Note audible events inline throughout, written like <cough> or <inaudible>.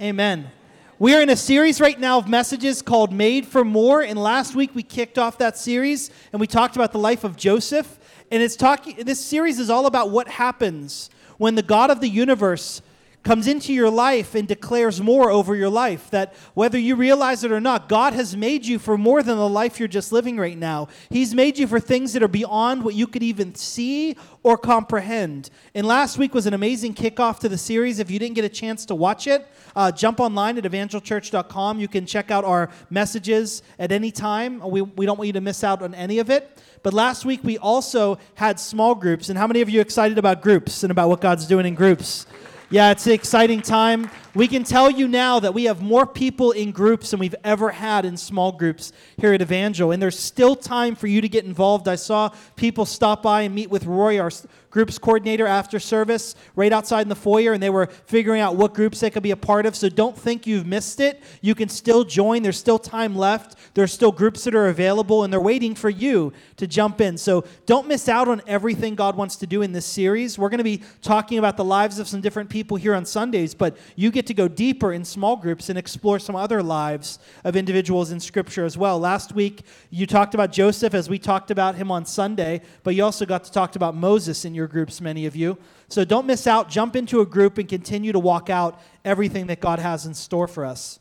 Amen. We are in a series right now of messages called Made for More. And last week we kicked off that series and we talked about the life of Joseph. And it's talking this series is all about what happens when the God of the universe comes into your life and declares more over your life. That whether you realize it or not, God has made you for more than the life you're just living right now. He's made you for things that are beyond what you could even see or comprehend. And last week was an amazing kickoff to the series. If you didn't get a chance to watch it, uh, jump online at evangelchurch.com. You can check out our messages at any time. We, we don't want you to miss out on any of it. But last week we also had small groups. And how many of you are excited about groups and about what God's doing in groups? Yeah, it's an exciting time. We can tell you now that we have more people in groups than we've ever had in small groups here at Evangel. And there's still time for you to get involved. I saw people stop by and meet with Roy, our groups coordinator, after service right outside in the foyer, and they were figuring out what groups they could be a part of. So don't think you've missed it. You can still join. There's still time left. There's still groups that are available, and they're waiting for you to jump in. So don't miss out on everything God wants to do in this series. We're going to be talking about the lives of some different people here on Sundays, but you get get to go deeper in small groups and explore some other lives of individuals in Scripture as well. Last week, you talked about Joseph as we talked about him on Sunday, but you also got to talk about Moses in your groups, many of you. So don't miss out. Jump into a group and continue to walk out everything that God has in store for us.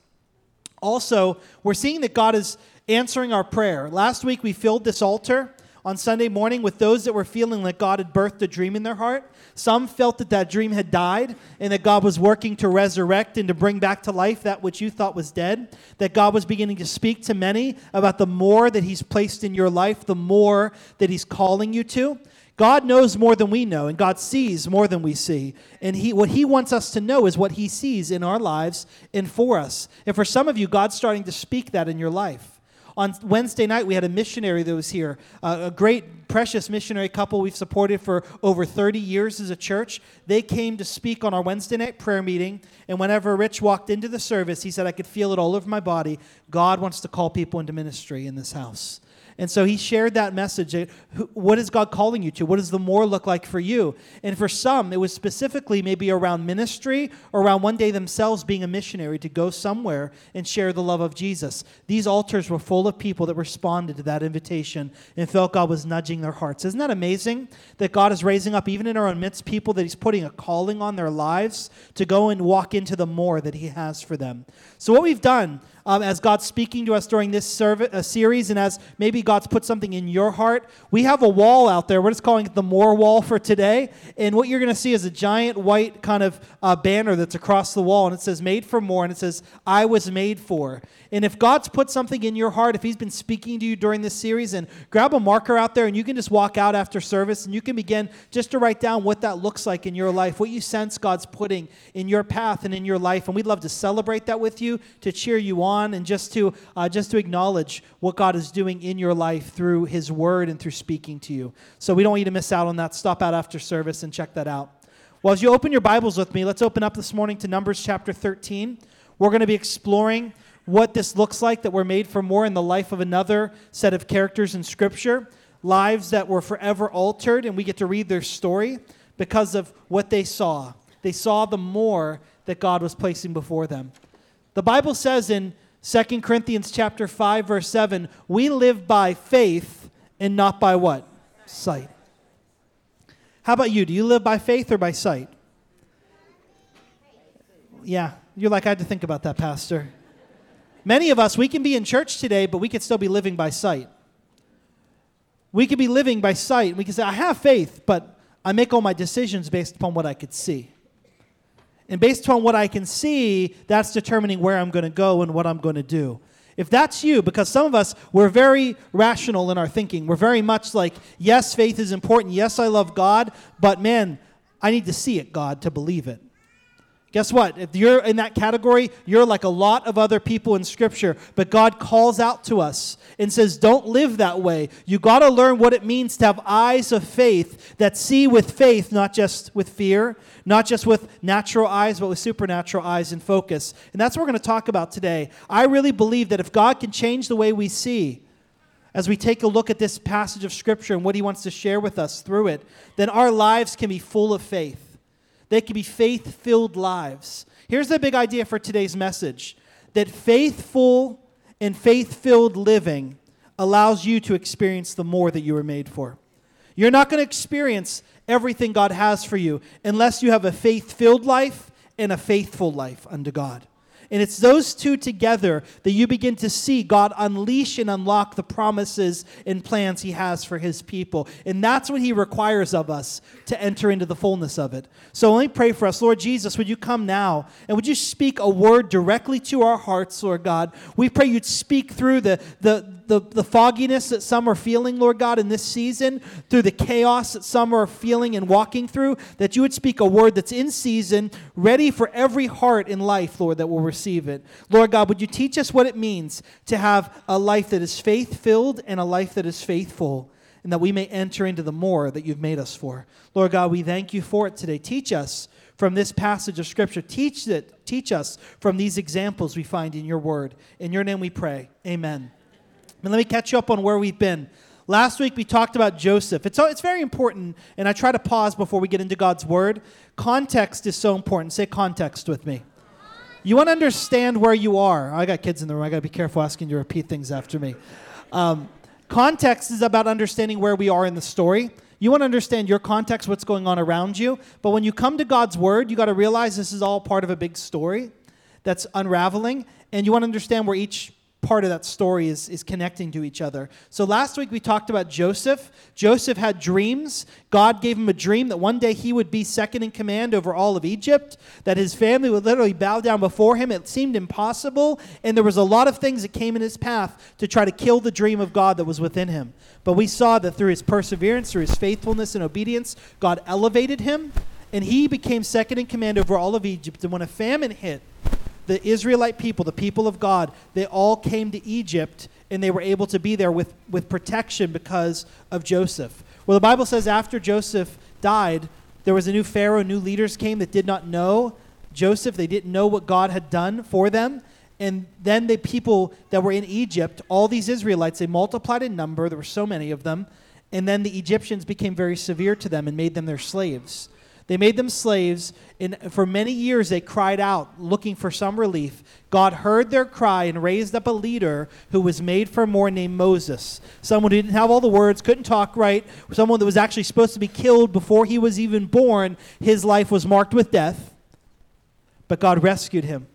Also, we're seeing that God is answering our prayer. Last week, we filled this altar on Sunday morning with those that were feeling like God had birthed a dream in their heart. Some felt that that dream had died and that God was working to resurrect and to bring back to life that which you thought was dead. That God was beginning to speak to many about the more that He's placed in your life, the more that He's calling you to. God knows more than we know, and God sees more than we see. And he, what He wants us to know is what He sees in our lives and for us. And for some of you, God's starting to speak that in your life. On Wednesday night, we had a missionary that was here, uh, a great, precious missionary couple we've supported for over 30 years as a church. They came to speak on our Wednesday night prayer meeting. And whenever Rich walked into the service, he said, I could feel it all over my body. God wants to call people into ministry in this house. And so he shared that message. Eh, what is God calling you to? What does the more look like for you? And for some, it was specifically maybe around ministry or around one day themselves being a missionary to go somewhere and share the love of Jesus. These altars were full of people that responded to that invitation and felt God was nudging their hearts. Isn't that amazing that God is raising up, even in our midst, people that He's putting a calling on their lives to go and walk into the more that He has for them? So, what we've done um, as God's speaking to us during this service, uh, series, and as maybe God's put something in your heart, we have a wall out there. We're just calling it the More Wall for today. And what you're going to see is a giant white kind of uh, banner that's across the wall, and it says "Made for More," and it says "I was made for." And if God's put something in your heart, if He's been speaking to you during this series, and grab a marker out there, and you can just walk out after service, and you can begin just to write down what that looks like in your life, what you sense God's putting in your path and in your life. And we'd love to celebrate that with you, to cheer you on, and just to uh, just to acknowledge what God is doing in your life through His Word and through speaking to you. So we don't want you to miss out on that. Stop out after service and check that out. Well, as you open your Bibles with me, let's open up this morning to Numbers chapter 13. We're going to be exploring what this looks like that we're made for more in the life of another set of characters in Scripture, lives that were forever altered, and we get to read their story because of what they saw. They saw the more that God was placing before them. The Bible says in 2 Corinthians chapter 5 verse 7, we live by faith and not by what? Sight. How about you? Do you live by faith or by sight? Yeah, you're like I had to think about that, pastor. Many of us, we can be in church today, but we could still be living by sight. We could be living by sight. We can say, I have faith, but I make all my decisions based upon what I could see. And based on what I can see, that's determining where I'm going to go and what I'm going to do. If that's you, because some of us, we're very rational in our thinking. We're very much like, yes, faith is important. Yes, I love God, but man, I need to see it, God, to believe it. Guess what? If you're in that category, you're like a lot of other people in Scripture. But God calls out to us and says, Don't live that way. You got to learn what it means to have eyes of faith that see with faith, not just with fear, not just with natural eyes, but with supernatural eyes and focus. And that's what we're going to talk about today. I really believe that if God can change the way we see, as we take a look at this passage of Scripture and what He wants to share with us through it, then our lives can be full of faith. They can be faith filled lives. Here's the big idea for today's message that faithful and faith filled living allows you to experience the more that you were made for. You're not going to experience everything God has for you unless you have a faith filled life and a faithful life unto God. And it's those two together that you begin to see God unleash and unlock the promises and plans He has for His people. And that's what He requires of us to enter into the fullness of it. So let me pray for us. Lord Jesus, would you come now and would you speak a word directly to our hearts, Lord God? We pray you'd speak through the, the, the, the fogginess that some are feeling, Lord God, in this season, through the chaos that some are feeling and walking through, that you would speak a word that's in season, ready for every heart in life, Lord, that will receive it. Lord God, would you teach us what it means to have a life that is faith filled and a life that is faithful? And that we may enter into the more that you've made us for. Lord God, we thank you for it today. Teach us from this passage of Scripture. Teach, it, teach us from these examples we find in your word. In your name we pray. Amen. Let me catch you up on where we've been. Last week we talked about Joseph. It's, it's very important, and I try to pause before we get into God's word. Context is so important. Say context with me. You want to understand where you are. I got kids in the room. I got to be careful asking you to repeat things after me. Um, context is about understanding where we are in the story. You want to understand your context, what's going on around you. But when you come to God's word, you got to realize this is all part of a big story that's unraveling, and you want to understand where each part of that story is, is connecting to each other. So last week we talked about Joseph. Joseph had dreams. God gave him a dream that one day he would be second in command over all of Egypt, that his family would literally bow down before him. It seemed impossible, and there was a lot of things that came in his path to try to kill the dream of God that was within him. But we saw that through his perseverance, through his faithfulness and obedience, God elevated him, and he became second in command over all of Egypt. And when a famine hit, the Israelite people, the people of God, they all came to Egypt and they were able to be there with, with protection because of Joseph. Well, the Bible says after Joseph died, there was a new Pharaoh, new leaders came that did not know Joseph. They didn't know what God had done for them. And then the people that were in Egypt, all these Israelites, they multiplied in number. There were so many of them. And then the Egyptians became very severe to them and made them their slaves. They made them slaves, and for many years they cried out, looking for some relief. God heard their cry and raised up a leader who was made for more named Moses. Someone who didn't have all the words, couldn't talk right, someone that was actually supposed to be killed before he was even born. His life was marked with death, but God rescued him.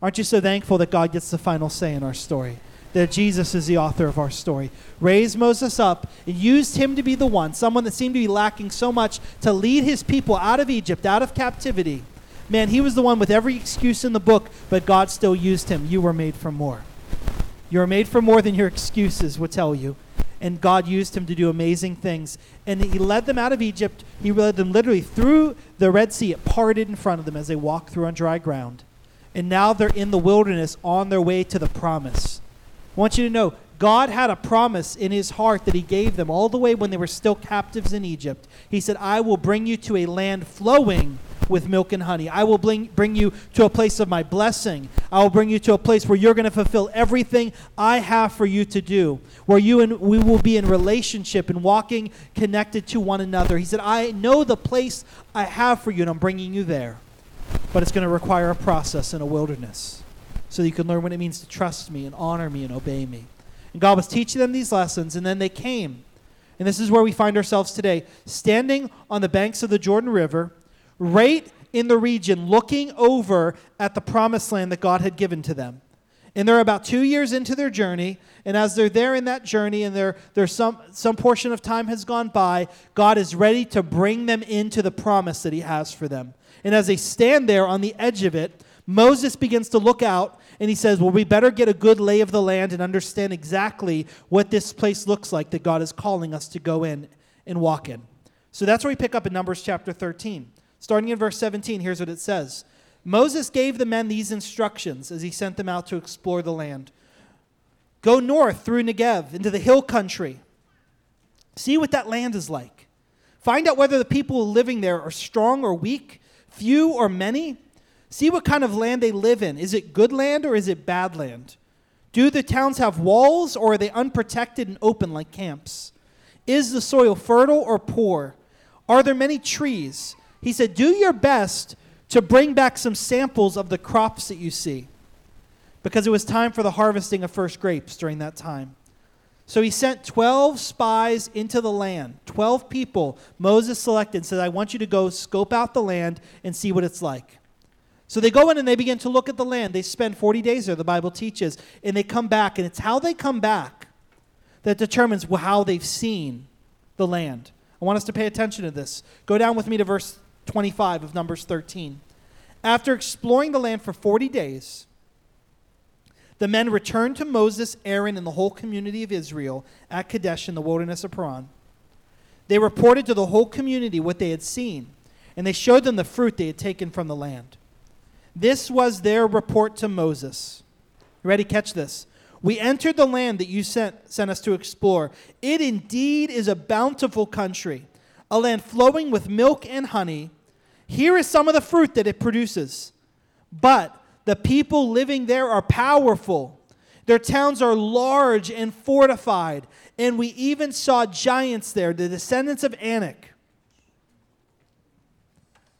Aren't you so thankful that God gets the final say in our story? That Jesus is the author of our story. Raised Moses up and used him to be the one, someone that seemed to be lacking so much to lead his people out of Egypt, out of captivity. Man, he was the one with every excuse in the book, but God still used him. You were made for more. You are made for more than your excuses would tell you. And God used him to do amazing things. And he led them out of Egypt. He led them literally through the Red Sea. It parted in front of them as they walked through on dry ground. And now they're in the wilderness on their way to the promise. I want you to know God had a promise in his heart that he gave them all the way when they were still captives in Egypt. He said, I will bring you to a land flowing with milk and honey. I will bring, bring you to a place of my blessing. I will bring you to a place where you're going to fulfill everything I have for you to do, where you and we will be in relationship and walking connected to one another. He said, I know the place I have for you, and I'm bringing you there. But it's going to require a process in a wilderness so that you can learn what it means to trust me and honor me and obey me. And God was teaching them these lessons, and then they came. And this is where we find ourselves today, standing on the banks of the Jordan River, right in the region, looking over at the promised land that God had given to them. And they're about two years into their journey, and as they're there in that journey, and there, there's some, some portion of time has gone by, God is ready to bring them into the promise that He has for them. And as they stand there on the edge of it, Moses begins to look out and he says, Well, we better get a good lay of the land and understand exactly what this place looks like that God is calling us to go in and walk in. So that's where we pick up in Numbers chapter 13. Starting in verse 17, here's what it says Moses gave the men these instructions as he sent them out to explore the land Go north through Negev into the hill country. See what that land is like. Find out whether the people living there are strong or weak, few or many See what kind of land they live in. Is it good land or is it bad land? Do the towns have walls or are they unprotected and open like camps? Is the soil fertile or poor? Are there many trees? He said, Do your best to bring back some samples of the crops that you see because it was time for the harvesting of first grapes during that time. So he sent 12 spies into the land. 12 people Moses selected and said, I want you to go scope out the land and see what it's like. So they go in and they begin to look at the land. They spend 40 days there, the Bible teaches, and they come back. And it's how they come back that determines how they've seen the land. I want us to pay attention to this. Go down with me to verse 25 of Numbers 13. After exploring the land for 40 days, the men returned to Moses, Aaron, and the whole community of Israel at Kadesh in the wilderness of Paran. They reported to the whole community what they had seen, and they showed them the fruit they had taken from the land. This was their report to Moses. Ready? Catch this. We entered the land that you sent, sent us to explore. It indeed is a bountiful country, a land flowing with milk and honey. Here is some of the fruit that it produces. But the people living there are powerful. Their towns are large and fortified. And we even saw giants there, the descendants of Anak.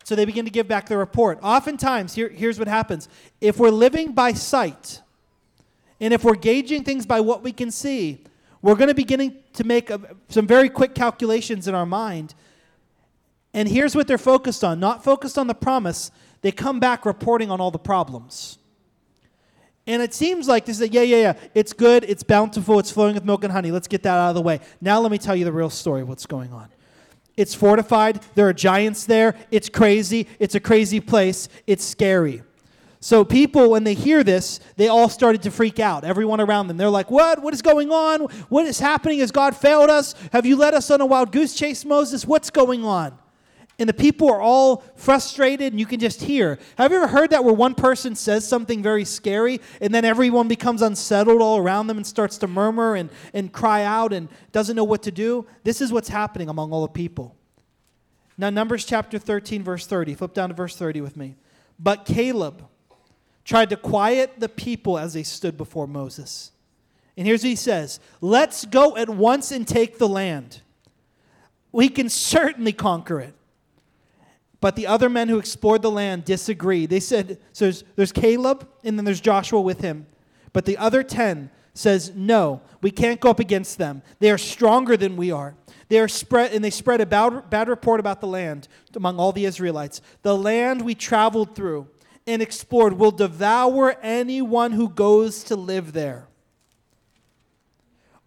So they begin to give back the report. Oftentimes, here, here's what happens if we're living by sight, and if we're gauging things by what we can see, we're going to begin to make a, some very quick calculations in our mind. And here's what they're focused on not focused on the promise, they come back reporting on all the problems. And it seems like this is a, yeah, yeah, yeah, it's good, it's bountiful, it's flowing with milk and honey. Let's get that out of the way. Now let me tell you the real story of what's going on. It's fortified, there are giants there, it's crazy, it's a crazy place, it's scary. So people, when they hear this, they all started to freak out. Everyone around them. They're like, What? What is going on? What is happening? Has God failed us? Have you led us on a wild goose chase, Moses? What's going on? And the people are all frustrated and you can just hear. Have you ever heard that where one person says something very scary and then everyone becomes unsettled all around them and starts to murmur and, and cry out and doesn't know what to do? This is what's happening among all the people. Now, Numbers chapter 13, verse 30. Flip down to verse 30 with me. But Caleb tried to quiet the people as they stood before Moses. And here's what he says Let's go at once and take the land. We can certainly conquer it. But the other men who explored the land disagreed. They said, so there's, there's Caleb and then there's Joshua with him. But the other 10 says, no, we can't go up against them. They are stronger than we are. They are spread, and they spread a bad, bad report about the land among all the Israelites. The land we traveled through and explored will devour anyone who goes to live there.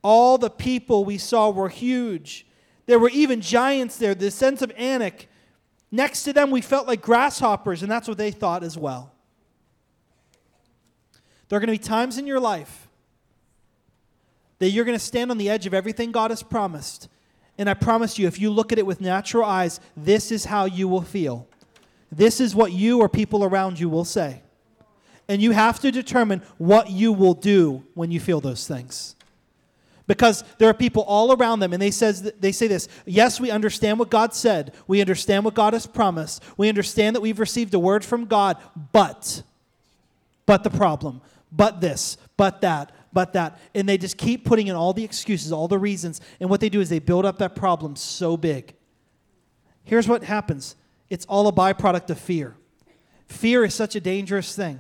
All the people we saw were huge. There were even giants there. The sense of Anak Next to them, we felt like grasshoppers, and that's what they thought as well. There are going to be times in your life that you're going to stand on the edge of everything God has promised. And I promise you, if you look at it with natural eyes, this is how you will feel. This is what you or people around you will say. And you have to determine what you will do when you feel those things because there are people all around them and they says they say this yes we understand what god said. We understand what god has promised. We understand that we've received a word from god but but the problem but this but that but that. And they just keep putting in all the excuses all the reasons and what they do is they build up that problem so big. Here's what happens. It's all a byproduct of fear. Fear is such a dangerous thing.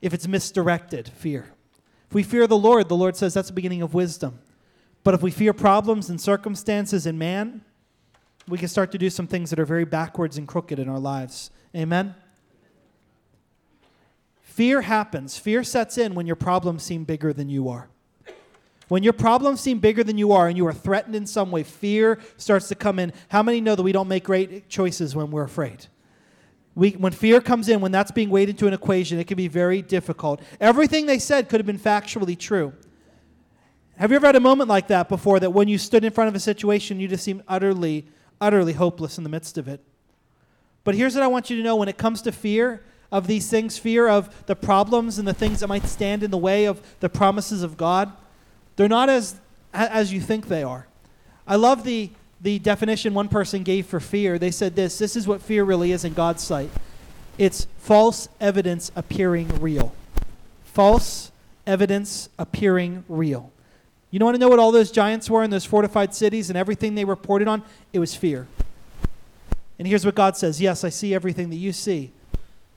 If it's misdirected fear we fear the Lord, the Lord says that's the beginning of wisdom. But if we fear problems and circumstances in man, we can start to do some things that are very backwards and crooked in our lives. Amen? Fear happens. Fear sets in when your problems seem bigger than you are. When your problems seem bigger than you are and you are threatened in some way, fear starts to come in. How many know that we don't make great choices when we're afraid? We, when fear comes in, when that's being weighed into an equation, it can be very difficult. Everything they said could have been factually true. Have you ever had a moment like that before that when you stood in front of a situation, you just seemed utterly, utterly hopeless in the midst of it? But here's what I want you to know when it comes to fear of these things, fear of the problems and the things that might stand in the way of the promises of God, they're not as, as you think they are. I love the, the definition one person gave for fear, they said this this is what fear really is in God's sight it's false evidence appearing real. False evidence appearing real. You don't want to know what all those giants were in those fortified cities and everything they reported on? It was fear. And here's what God says Yes, I see everything that you see,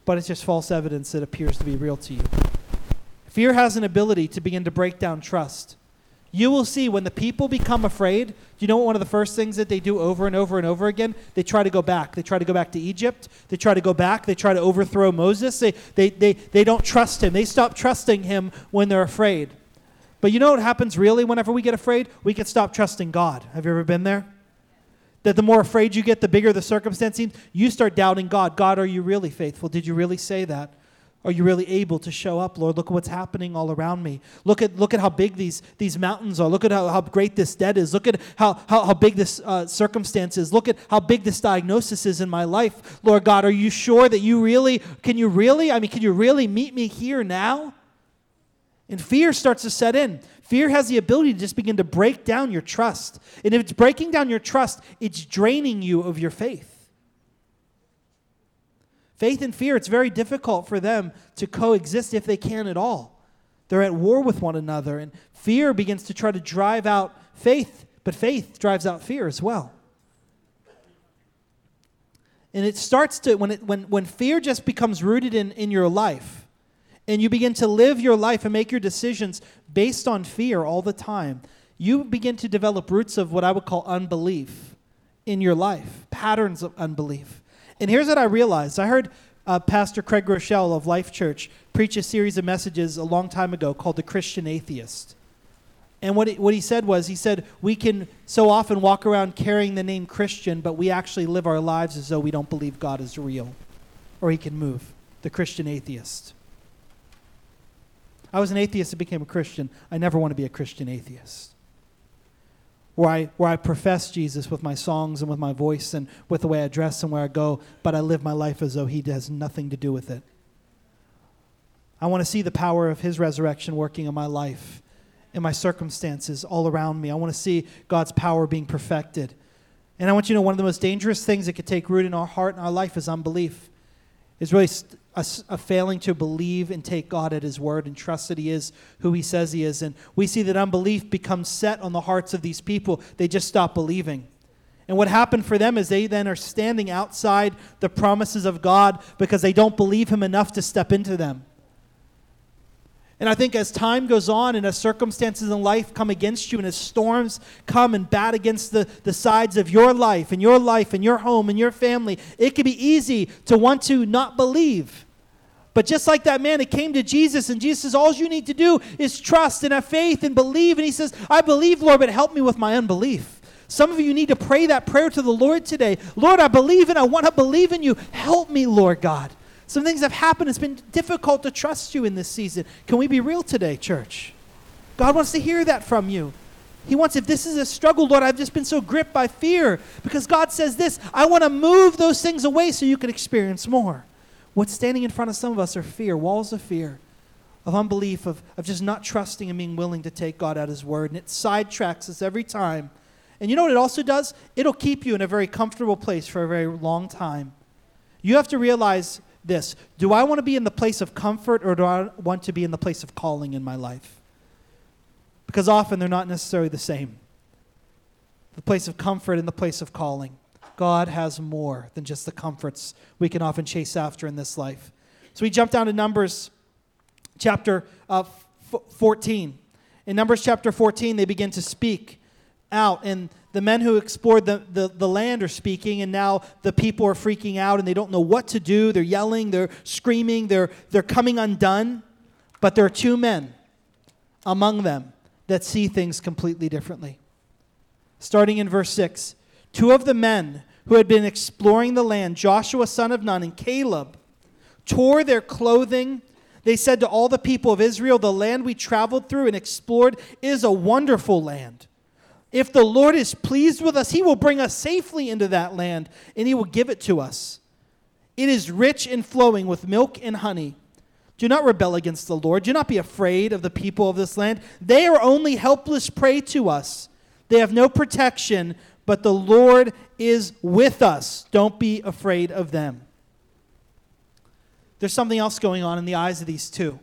but it's just false evidence that appears to be real to you. Fear has an ability to begin to break down trust. You will see when the people become afraid, do you know what one of the first things that they do over and over and over again? They try to go back. They try to go back to Egypt. They try to go back. They try to overthrow Moses. They, they, they, they don't trust him. They stop trusting him when they're afraid. But you know what happens really whenever we get afraid? We can stop trusting God. Have you ever been there? That the more afraid you get, the bigger the circumstance seems. You start doubting God. God, are you really faithful? Did you really say that? Are you really able to show up, Lord? Look at what's happening all around me. Look at, look at how big these, these mountains are. Look at how, how great this debt is. Look at how, how, how big this uh, circumstance is. Look at how big this diagnosis is in my life. Lord God, are you sure that you really, can you really, I mean, can you really meet me here now? And fear starts to set in. Fear has the ability to just begin to break down your trust. And if it's breaking down your trust, it's draining you of your faith. Faith and fear, it's very difficult for them to coexist if they can at all. They're at war with one another, and fear begins to try to drive out faith, but faith drives out fear as well. And it starts to, when, it, when, when fear just becomes rooted in, in your life, and you begin to live your life and make your decisions based on fear all the time, you begin to develop roots of what I would call unbelief in your life, patterns of unbelief. And here's what I realized I heard uh, Pastor Craig Groeschel of Life Church preach a series of messages a long time ago called The Christian Atheist. And what he, what he said was, he said, we can so often walk around carrying the name Christian, but we actually live our lives as though we don't believe God is real or he can move. The Christian atheist. I was an atheist and became a Christian. I never want to be a Christian atheist where I, where I profess Jesus with my songs and with my voice and with the way I dress and where I go, but I live my life as though He has nothing to do with it. I want to see the power of His resurrection working in my life, in my circumstances, all around me. I want to see God's power being perfected. And I want you to know one of the most dangerous things that could take root in our heart and our life is unbelief. Is really st- a, a, failing to believe and take God at His word and trust that He is who He says He is. And we see that unbelief becomes set on the hearts of these people. They just stop believing. And what happened for them is they then are standing outside the promises of God because they don't believe Him enough to step into them. And I think as time goes on and as circumstances in life come against you and as storms come and bat against the, the sides of your life and your life and your home and your family, it can be easy to want to not believe. But just like that man, it came to Jesus, and Jesus says, All you need to do is trust and have faith and believe. And he says, I believe, Lord, but help me with my unbelief. Some of you need to pray that prayer to the Lord today. Lord, I believe and I want to believe in you. Help me, Lord God. Some things have happened. It's been difficult to trust you in this season. Can we be real today, church? God wants to hear that from you. He wants, if this is a struggle, Lord, I've just been so gripped by fear because God says this I want to move those things away so you can experience more. What's standing in front of some of us are fear, walls of fear, of unbelief, of, of just not trusting and being willing to take God at His word. And it sidetracks us every time. And you know what it also does? It'll keep you in a very comfortable place for a very long time. You have to realize this Do I want to be in the place of comfort or do I want to be in the place of calling in my life? Because often they're not necessarily the same. The place of comfort and the place of calling. God has more than just the comforts we can often chase after in this life. So we jump down to Numbers chapter uh, 14. In Numbers chapter 14, they begin to speak out, and the men who explored the, the, the, land are speaking, and now the people are freaking out and they don't know what to do. They're yelling, they're screaming, they're, they're coming undone. But there are two men among them that see things completely differently. Starting in verse 6 Two of the men who had been exploring the land, Joshua son of Nun and Caleb, tore their clothing. They said to all the people of Israel, The land we traveled through and explored is a wonderful land. If the Lord is pleased with us, he will bring us safely into that land and he will give it to us. It is rich and flowing with milk and honey. Do not rebel against the Lord. Do not be afraid of the people of this land. They are only helpless prey to us. They have no protection, but the Lord is with us. Don't be afraid of them. There's something else going on in the eyes of these two.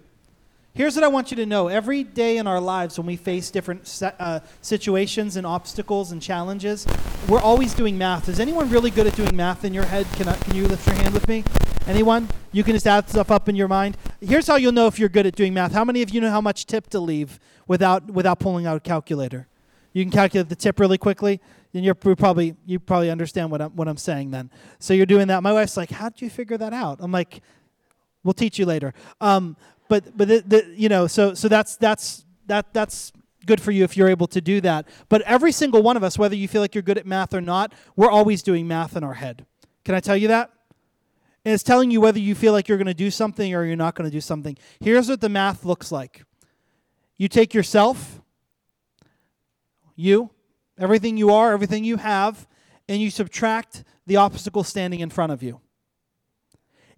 Here's what I want you to know. Every day in our lives, when we face different uh, situations and obstacles and challenges, we're always doing math. Is anyone really good at doing math in your head? Can, I, can you lift your hand with me? Anyone? You can just add stuff up in your mind. Here's how you'll know if you're good at doing math. How many of you know how much tip to leave without, without pulling out a calculator? You can calculate the tip really quickly then you're probably you probably understand what I'm what I'm saying then. So you're doing that. My wife's like, "How did you figure that out?" I'm like, "We'll teach you later." Um, but but the, the, you know, so so that's that's that that's good for you if you're able to do that. But every single one of us, whether you feel like you're good at math or not, we're always doing math in our head. Can I tell you that? And it's telling you whether you feel like you're going to do something or you're not going to do something. Here's what the math looks like. You take yourself, you, everything you are, everything you have, and you subtract the obstacle standing in front of you.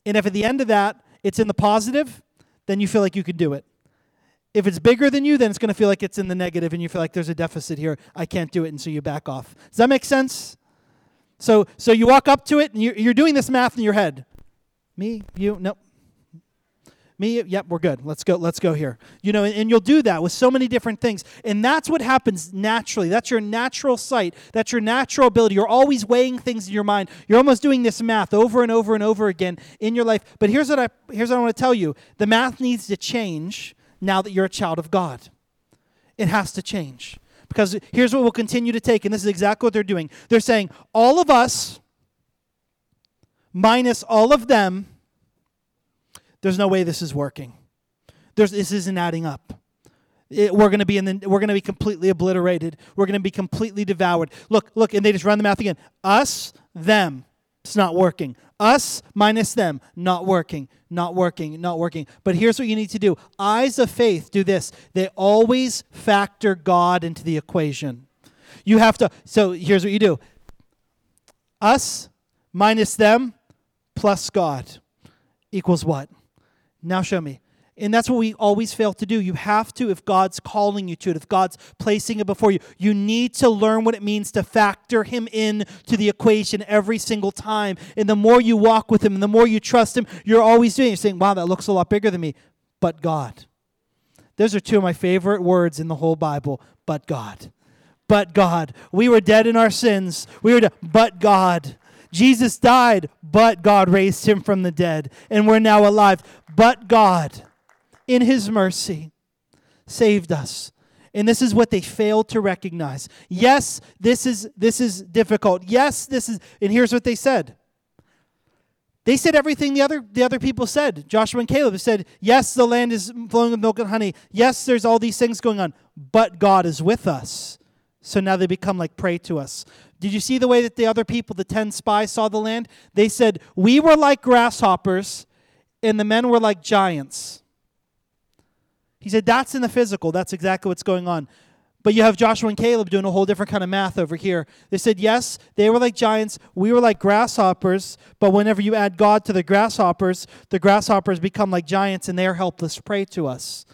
And if at the end of that it's in the positive, then you feel like you can do it. If it's bigger than you, then it's going to feel like it's in the negative and you feel like there's a deficit here. I can't do it, and so you back off. Does that make sense? So, so you walk up to it and you're, you're doing this math in your head. Me, you, nope. Me, yep, we're good. Let's go. Let's go here. You know, and, and, you'll do that with so many different things, and that's what happens naturally. That's your natural sight. That's your natural ability. You're always weighing things in your mind. You're almost doing this math over and over and over again in your life. But here's what I here's what I want to tell you: the math needs to change now that you're a child of God. It has to change because here's what we'll continue to take, and this is exactly what they're doing. They're saying all of us minus all of them there's no way this is working. There's, this isn't adding up. It, we're going to be in the, we're going to be completely obliterated. We're going to be completely devoured. Look, look, and they just run the math again. Us, them. It's not working. Us minus them, not working, not working, not working. But here's what you need to do eyes of faith do this. They always factor God into the equation. You have to, so here's what you do us minus them plus God equals what? Now show me. And that's what we always fail to do. You have to, if God's calling you to it, if God's placing it before you, you need to learn what it means to factor Him in to the equation every single time. And the more you walk with Him, and the more you trust Him, you're always doing. You're saying, "Wow, that looks a lot bigger than me," but God. Those are two of my favorite words in the whole Bible. But God, but God. We were dead in our sins. We were but God. Jesus died, but God raised him from the dead, and we're now alive. But God, in his mercy, saved us. And this is what they failed to recognize. Yes, this is this is difficult. Yes, this is and here's what they said. They said everything the other the other people said. Joshua and Caleb said, "Yes, the land is flowing with milk and honey. Yes, there's all these things going on, but God is with us." So now they become like prey to us. Did you see the way that the other people, the 10 spies, saw the land? They said, We were like grasshoppers, and the men were like giants. He said, That's in the physical. That's exactly what's going on. But you have Joshua and Caleb doing a whole different kind of math over here. They said, Yes, they were like giants. We were like grasshoppers. But whenever you add God to the grasshoppers, the grasshoppers become like giants and they are helpless prey to us.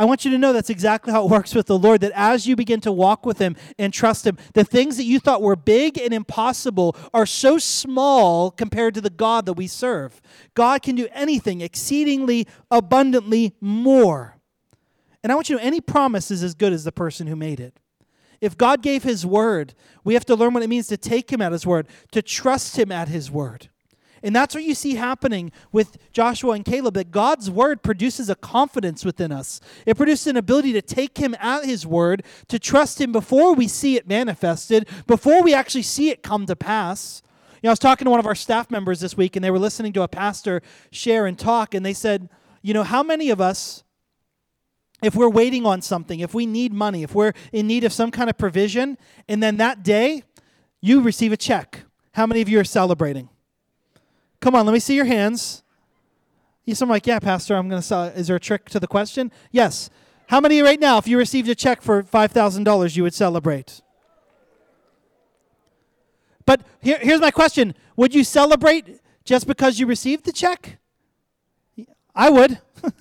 I want you to know that's exactly how it works with the Lord. That as you begin to walk with Him and trust Him, the things that you thought were big and impossible are so small compared to the God that we serve. God can do anything exceedingly abundantly more. And I want you to know any promise is as good as the person who made it. If God gave His word, we have to learn what it means to take Him at His word, to trust Him at His word. And that's what you see happening with Joshua and Caleb that God's word produces a confidence within us. It produces an ability to take him at his word, to trust him before we see it manifested, before we actually see it come to pass. You know, I was talking to one of our staff members this week, and they were listening to a pastor share and talk, and they said, You know, how many of us, if we're waiting on something, if we need money, if we're in need of some kind of provision, and then that day you receive a check, how many of you are celebrating? Come on, let me see your hands. So I'm like, yeah, Pastor, I'm going to sell. Is there a trick to the question? Yes. How many right now, if you received a check for $5,000, you would celebrate? But here, here's my question Would you celebrate just because you received the check? I would. <laughs>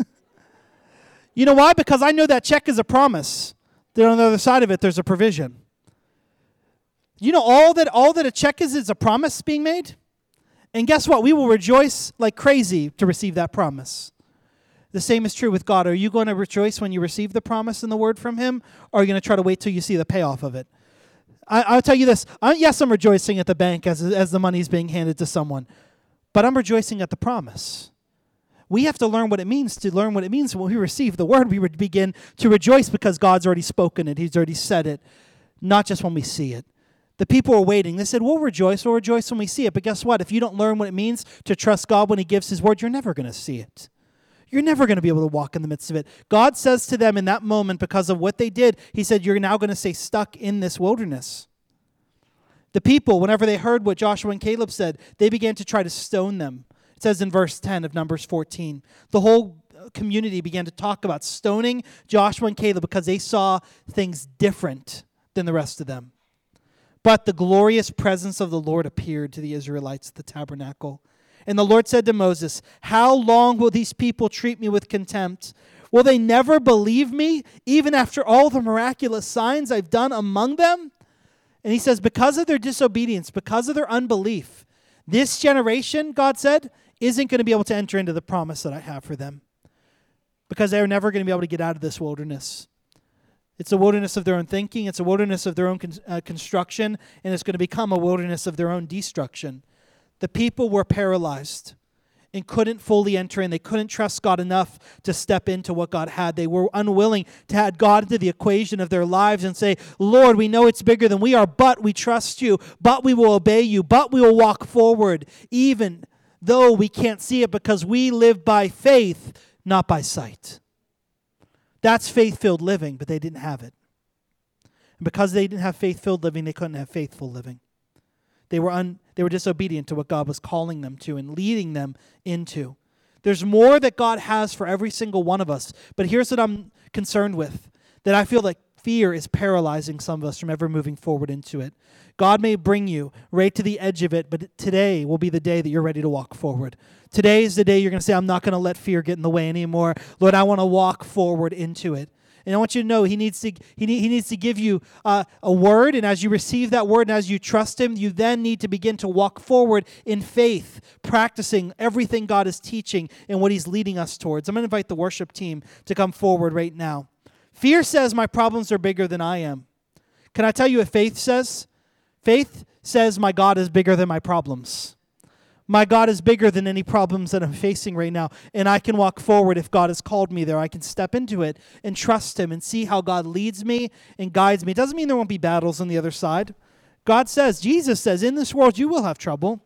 you know why? Because I know that check is a promise. That on the other side of it, there's a provision. You know all that all that a check is is a promise being made? And guess what? We will rejoice like crazy to receive that promise. The same is true with God. Are you going to rejoice when you receive the promise and the word from Him, or are you going to try to wait till you see the payoff of it? I, will tell you this. I, yes, I'm rejoicing at the bank as, as the money is being handed to someone, but I'm rejoicing at the promise. We have to learn what it means to learn what it means when we receive the word. We would begin to rejoice because God's already spoken it, He's already said it, not just when we see it. The people were waiting. They said, We'll rejoice. We'll rejoice when we see it. But guess what? If you don't learn what it means to trust God when He gives His word, you're never going to see it. You're never going to be able to walk in the midst of it. God says to them in that moment, because of what they did, He said, You're now going to stay stuck in this wilderness. The people, whenever they heard what Joshua and Caleb said, they began to try to stone them. It says in verse 10 of Numbers 14. The whole community began to talk about stoning Joshua and Caleb because they saw things different than the rest of them. But the glorious presence of the Lord appeared to the Israelites at the tabernacle. And the Lord said to Moses, How long will these people treat me with contempt? Will they never believe me, even after all the miraculous signs I've done among them? And he says, Because of their disobedience, because of their unbelief, this generation, God said, isn't going to be able to enter into the promise that I have for them because they're never going to be able to get out of this wilderness. It's a wilderness of their own thinking, it's a wilderness of their own con- uh, construction, and it's going to become a wilderness of their own destruction. The people were paralyzed and couldn't fully enter in. They couldn't trust God enough to step into what God had. They were unwilling to add God into the equation of their lives and say, Lord, we know it's bigger than we are, but we trust you, but we will obey you, but we will walk forward, even though we can't see it because we live by faith, not by sight. That's faith filled living, but they didn't have it. And because they didn't have faith filled living, they couldn't have faithful living. They were, un, they were disobedient to what God was calling them to and leading them into. There's more that God has for every single one of us. But here's what I'm concerned with that I feel like fear is paralyzing some of us from ever moving forward into it. God may bring you right to the edge of it, but today will be the day that you're ready to walk forward. Today is the day you're going to say, I'm not going to let fear get in the way anymore. Lord, I want to walk forward into it. And I want you to know he needs to, he, need, he needs to give you uh, a word. And as you receive that word and as you trust him, you then need to begin to walk forward in faith, practicing everything God is teaching and what he's leading us towards. I'm going to invite the worship team to come forward right now. Fear says my problems are bigger than I am. Can I tell you what faith says? Faith says, My God is bigger than my problems. My God is bigger than any problems that I'm facing right now. And I can walk forward if God has called me there. I can step into it and trust Him and see how God leads me and guides me. It doesn't mean there won't be battles on the other side. God says, Jesus says, In this world you will have trouble,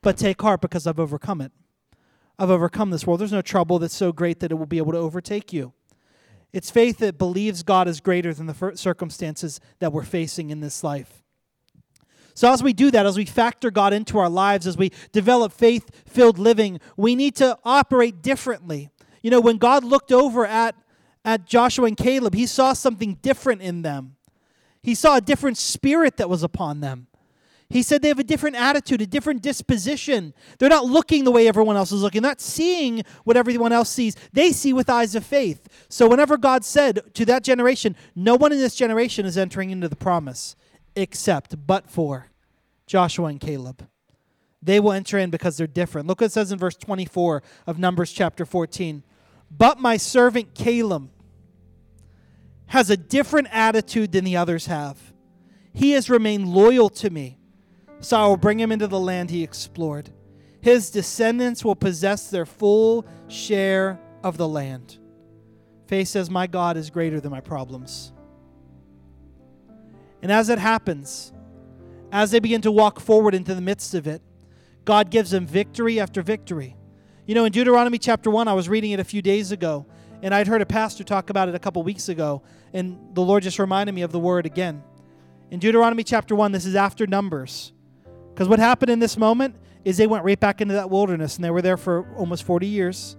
but take heart because I've overcome it. I've overcome this world. There's no trouble that's so great that it will be able to overtake you. It's faith that believes God is greater than the circumstances that we're facing in this life. So, as we do that, as we factor God into our lives, as we develop faith filled living, we need to operate differently. You know, when God looked over at, at Joshua and Caleb, he saw something different in them. He saw a different spirit that was upon them. He said they have a different attitude, a different disposition. They're not looking the way everyone else is looking, They're not seeing what everyone else sees. They see with eyes of faith. So, whenever God said to that generation, no one in this generation is entering into the promise, except but for Joshua and Caleb. They will enter in because they're different. Look what it says in verse 24 of Numbers chapter 14. But my servant Caleb has a different attitude than the others have. He has remained loyal to me, so I will bring him into the land he explored. His descendants will possess their full share of the land. Faith says, My God is greater than my problems. And as it happens, as they begin to walk forward into the midst of it, God gives them victory after victory. You know, in Deuteronomy chapter 1, I was reading it a few days ago, and I'd heard a pastor talk about it a couple weeks ago, and the Lord just reminded me of the word again. In Deuteronomy chapter 1, this is after Numbers. Because what happened in this moment is they went right back into that wilderness, and they were there for almost 40 years,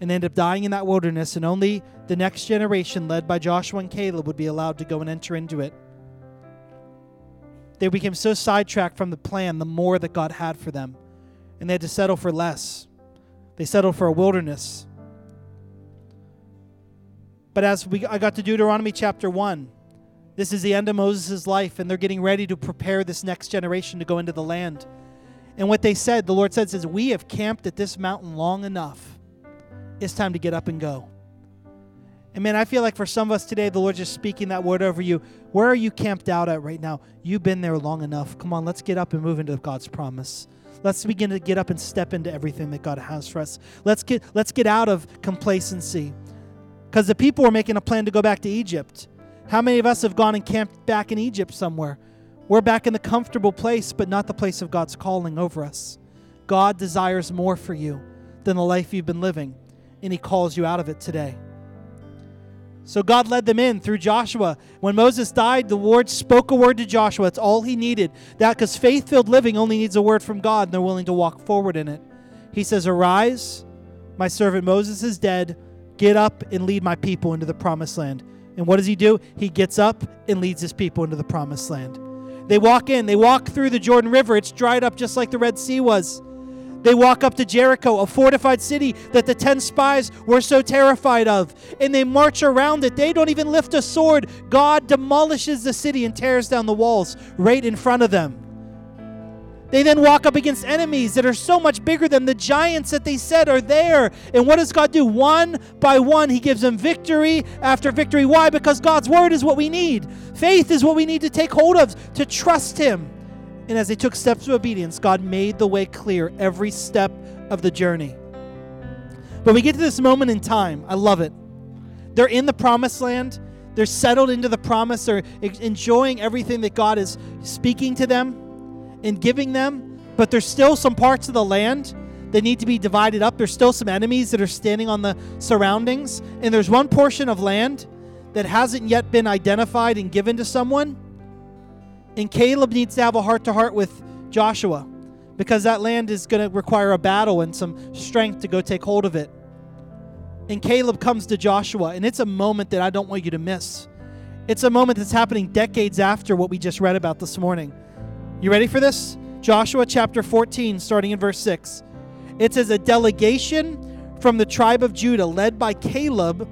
and they ended up dying in that wilderness, and only the next generation, led by Joshua and Caleb, would be allowed to go and enter into it. They became so sidetracked from the plan, the more that God had for them. And they had to settle for less. They settled for a wilderness. But as we, I got to Deuteronomy chapter 1, this is the end of Moses' life, and they're getting ready to prepare this next generation to go into the land. And what they said, the Lord said, says, We have camped at this mountain long enough. it's time to get up and go. And man, I feel like for some of us today, the Lord's just speaking that word over you. Where are you camped out at right now? You've been there long enough. Come on, let's get up and move into God's promise. Let's begin to get up and step into everything that God has for us. Let's get let's get out of complacency. Because the people were making a plan to go back to Egypt. How many of us have gone and camped back in Egypt somewhere? We're back in the comfortable place, but not the place of God's calling over us. God desires more for you than the life you've been living, and He calls you out of it today. So God led them in through Joshua. When Moses died, the Lord spoke a word to Joshua. It's all he needed. That because faith-filled living only needs a word from God, and they're willing to walk forward in it. He says, "Arise, my servant Moses is dead. Get up and lead my people into the promised land." And what does he do? He gets up and leads his people into the promised land. They walk in. They walk through the Jordan River. It's dried up just like the Red Sea was. They walk up to Jericho, a fortified city that the 10 spies were so terrified of, and they march around it. They don't even lift a sword. God demolishes the city and tears down the walls right in front of them. They then walk up against enemies that are so much bigger than the giants that they said are there. And what does God do? One by one, He gives them victory after victory. Why? Because God's word is what we need. Faith is what we need to take hold of, to trust Him. And as they took steps of obedience, God made the way clear every step of the journey. But we get to this moment in time. I love it. They're in the promised land. They're settled into the promise. They're enjoying everything that God is speaking to them and giving them. But there's still some parts of the land that need to be divided up. There's still some enemies that are standing on the surroundings. And there's one portion of land that hasn't yet been identified and given to someone and Caleb needs to have a heart to heart with Joshua because that land is going to require a battle and some strength to go take hold of it. And Caleb comes to Joshua, and it's a moment that I don't want you to miss. It's a moment that's happening decades after what we just read about this morning. You ready for this? Joshua chapter 14, starting in verse 6. It says, A delegation from the tribe of Judah, led by Caleb,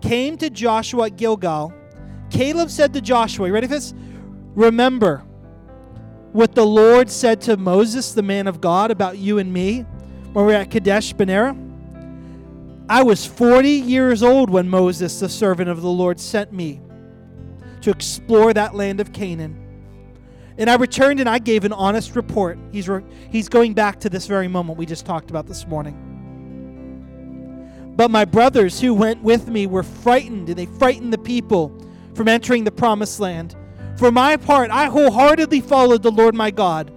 came to Joshua at Gilgal. Caleb said to Joshua, You ready for this? Remember what the Lord said to Moses, the man of God, about you and me when we were at Kadesh Barnea. I was 40 years old when Moses, the servant of the Lord, sent me to explore that land of Canaan. And I returned and I gave an honest report. He's, re- he's going back to this very moment we just talked about this morning. But my brothers who went with me were frightened, and they frightened the people from entering the promised land. For my part, I wholeheartedly followed the Lord my God.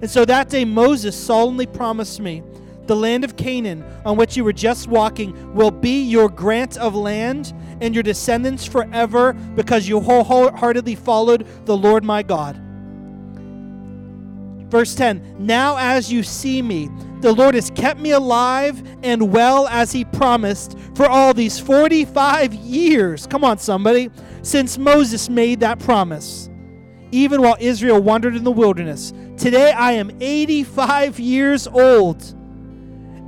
And so that day Moses solemnly promised me, The land of Canaan, on which you were just walking, will be your grant of land and your descendants forever, because you wholeheartedly followed the Lord my God. Verse 10 Now as you see me, the Lord has kept me alive and well as he promised for all these 45 years. Come on, somebody since Moses made that promise, even while Israel wandered in the wilderness. Today I am 85 years old,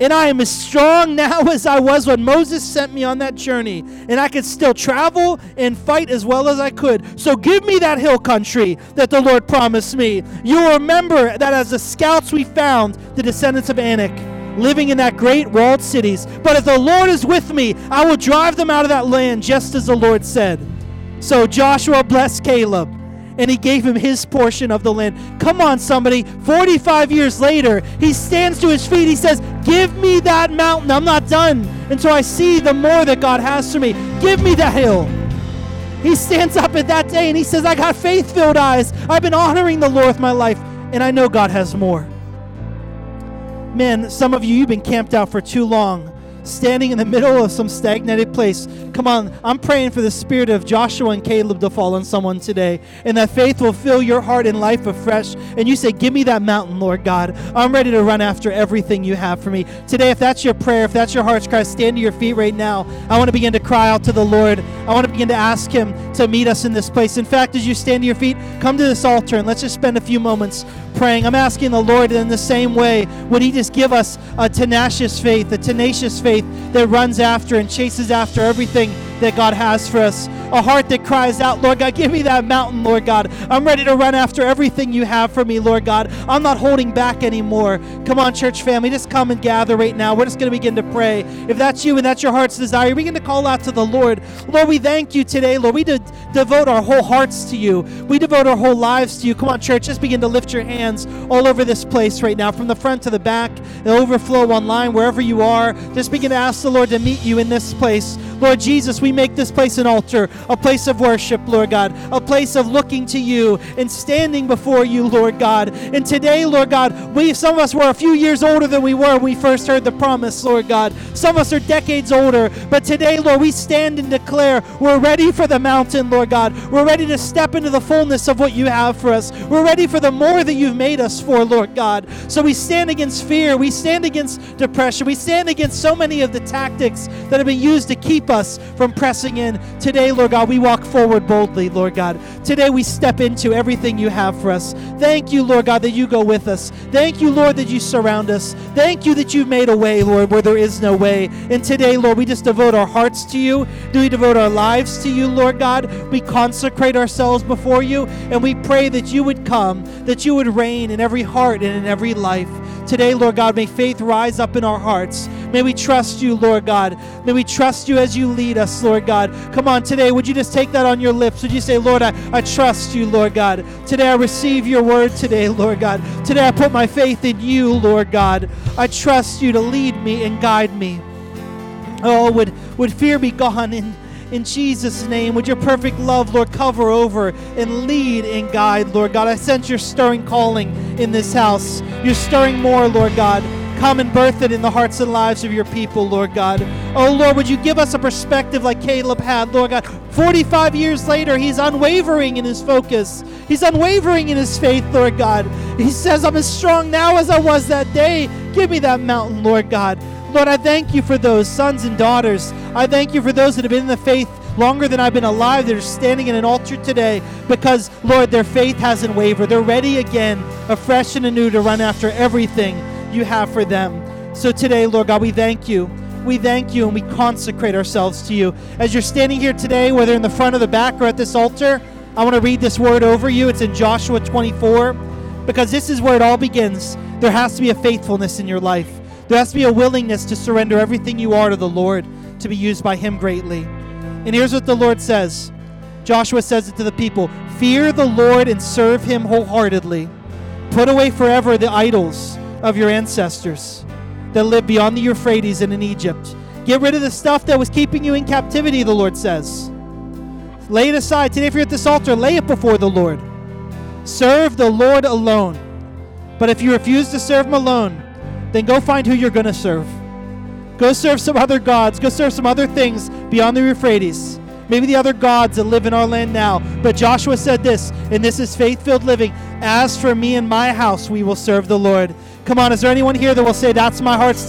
and I am as strong <laughs> now as I was when Moses sent me on that journey, and I can still travel and fight as well as I could. So give me that hill country that the Lord promised me. You'll remember that as the scouts we found the descendants of Anak living in that great walled cities. But if the Lord is with me, I will drive them out of that land just as the Lord said. So Joshua blessed Caleb and he gave him his portion of the land. Come on, somebody. 45 years later, he stands to his feet. He says, Give me that mountain. I'm not done until I see the more that God has for me. Give me the hill. He stands up at that day and he says, I got faith filled eyes. I've been honoring the Lord with my life, and I know God has more. Man, some of you, you've been camped out for too long standing in the middle of some stagnated place. Come on, I'm praying for the spirit of Joshua and Caleb to fall on someone today, and that faith will fill your heart and life afresh. And you say, Give me that mountain, Lord God. I'm ready to run after everything you have for me. Today, if that's your prayer, if that's your heart's cry, stand to your feet right now. I want to begin to cry out to the Lord. I want to begin to ask Him to meet us in this place. In fact, as you stand to your feet, come to this altar and let's just spend a few moments praying. I'm asking the Lord in the same way, would He just give us a tenacious faith, a tenacious faith that runs after and chases after everything that God has for us? A heart that cries out, Lord God, give me that mountain, Lord God. I'm ready to run after everything you have for me, Lord God. I'm not holding back anymore. Come on, church family, just come and gather right now. We're just going to begin to pray. If that's you and that's your heart's desire, begin to call out to the Lord. Lord, we thank you today, Lord. We de- devote our whole hearts to you. We devote our whole lives to you. Come on, church, just begin to lift your hands all over this place right now, from the front to the back, the overflow online, wherever you are. Just begin to ask the Lord to meet you in this place. Lord Jesus, we make this place an altar, a place of worship, Lord God, a place of looking to you and standing before you, Lord God. And today, Lord God, we some of us were a few years older than we were when we first heard the promise, Lord God. Some of us are decades older, but today, Lord, we stand and declare we're ready for the mountain, Lord God. We're ready to step into the fullness of what you have for us. We're ready for the more that you've made us for, Lord God. So we stand against fear, we stand against depression, we stand against so many of the tactics that have been used to keep us from pressing in. Today, Lord God, we walk forward boldly, Lord God. Today, we step into everything you have for us. Thank you, Lord God, that you go with us. Thank you, Lord, that you surround us. Thank you that you've made a way, Lord, where there is no way. And today, Lord, we just devote our hearts to you. Do we devote our lives to you, Lord God? We consecrate ourselves before you, and we pray that you would come, that you would reign in every heart and in every life. Today, Lord God, may faith rise up in our hearts. May we trust you, Lord God. May we trust you as you lead us, Lord God. Come on, today, would you just take that on your lips? Would you say, Lord, I, I trust you, Lord God. Today, I receive your word today, Lord God. Today, I put my faith in you, Lord God. I trust you to lead me and guide me. Oh, would, would fear be gone in, in Jesus' name. Would your perfect love, Lord, cover over and lead and guide, Lord God. I sense your stirring calling in this house. You're stirring more, Lord God. Come and birth it in the hearts and lives of your people, Lord God. Oh, Lord, would you give us a perspective like Caleb had, Lord God? 45 years later, he's unwavering in his focus. He's unwavering in his faith, Lord God. He says, I'm as strong now as I was that day. Give me that mountain, Lord God. Lord, I thank you for those sons and daughters. I thank you for those that have been in the faith longer than I've been alive that are standing in an altar today because, Lord, their faith hasn't wavered. They're ready again, afresh and anew, to run after everything you have for them. So today, Lord God, we thank you. We thank you and we consecrate ourselves to you. As you're standing here today, whether in the front or the back or at this altar, I want to read this word over you. It's in Joshua 24 because this is where it all begins. There has to be a faithfulness in your life. There has to be a willingness to surrender everything you are to the Lord to be used by Him greatly. And here's what the Lord says Joshua says it to the people Fear the Lord and serve Him wholeheartedly. Put away forever the idols of your ancestors that lived beyond the Euphrates and in Egypt. Get rid of the stuff that was keeping you in captivity, the Lord says. Lay it aside. Today, if you're at this altar, lay it before the Lord. Serve the Lord alone. But if you refuse to serve Him alone, then go find who you're going to serve. Go serve some other gods. Go serve some other things beyond the Euphrates. Maybe the other gods that live in our land now. But Joshua said this, and this is faith filled living. As for me and my house, we will serve the Lord. Come on, is there anyone here that will say, That's my heart's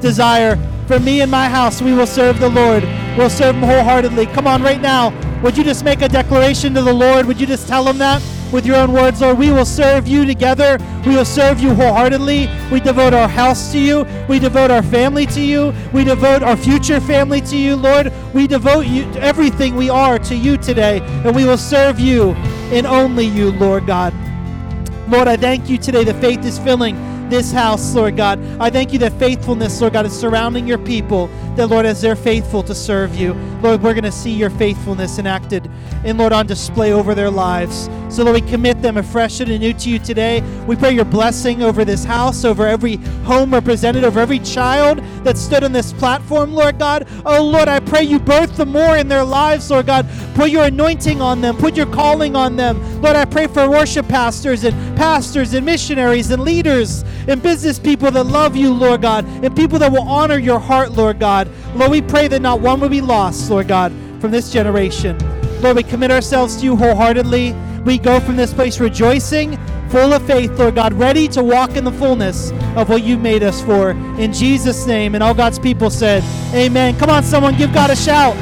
desire? For me and my house, we will serve the Lord. We'll serve Him wholeheartedly. Come on, right now. Would you just make a declaration to the Lord? Would you just tell Him that? With your own words, Lord. We will serve you together. We will serve you wholeheartedly. We devote our house to you. We devote our family to you. We devote our future family to you, Lord. We devote you everything we are to you today, and we will serve you and only you, Lord God. Lord, I thank you today The faith is filling this house, Lord God. I thank you that faithfulness, Lord God, is surrounding your people. That, Lord, as they're faithful to serve you, Lord, we're going to see your faithfulness enacted and, Lord, on display over their lives. So, Lord, we commit them afresh and anew to you today. We pray your blessing over this house, over every home represented, over every child that stood on this platform, Lord God. Oh, Lord, I pray you birth the more in their lives, Lord God. Put your anointing on them, put your calling on them. Lord, I pray for worship pastors and pastors and missionaries and leaders and business people that love you, Lord God, and people that will honor your heart, Lord God. Lord, we pray that not one will be lost, Lord God, from this generation. Lord, we commit ourselves to you wholeheartedly. We go from this place rejoicing, full of faith, Lord God, ready to walk in the fullness of what you made us for. In Jesus' name. And all God's people said, Amen. Come on, someone, give God a shout.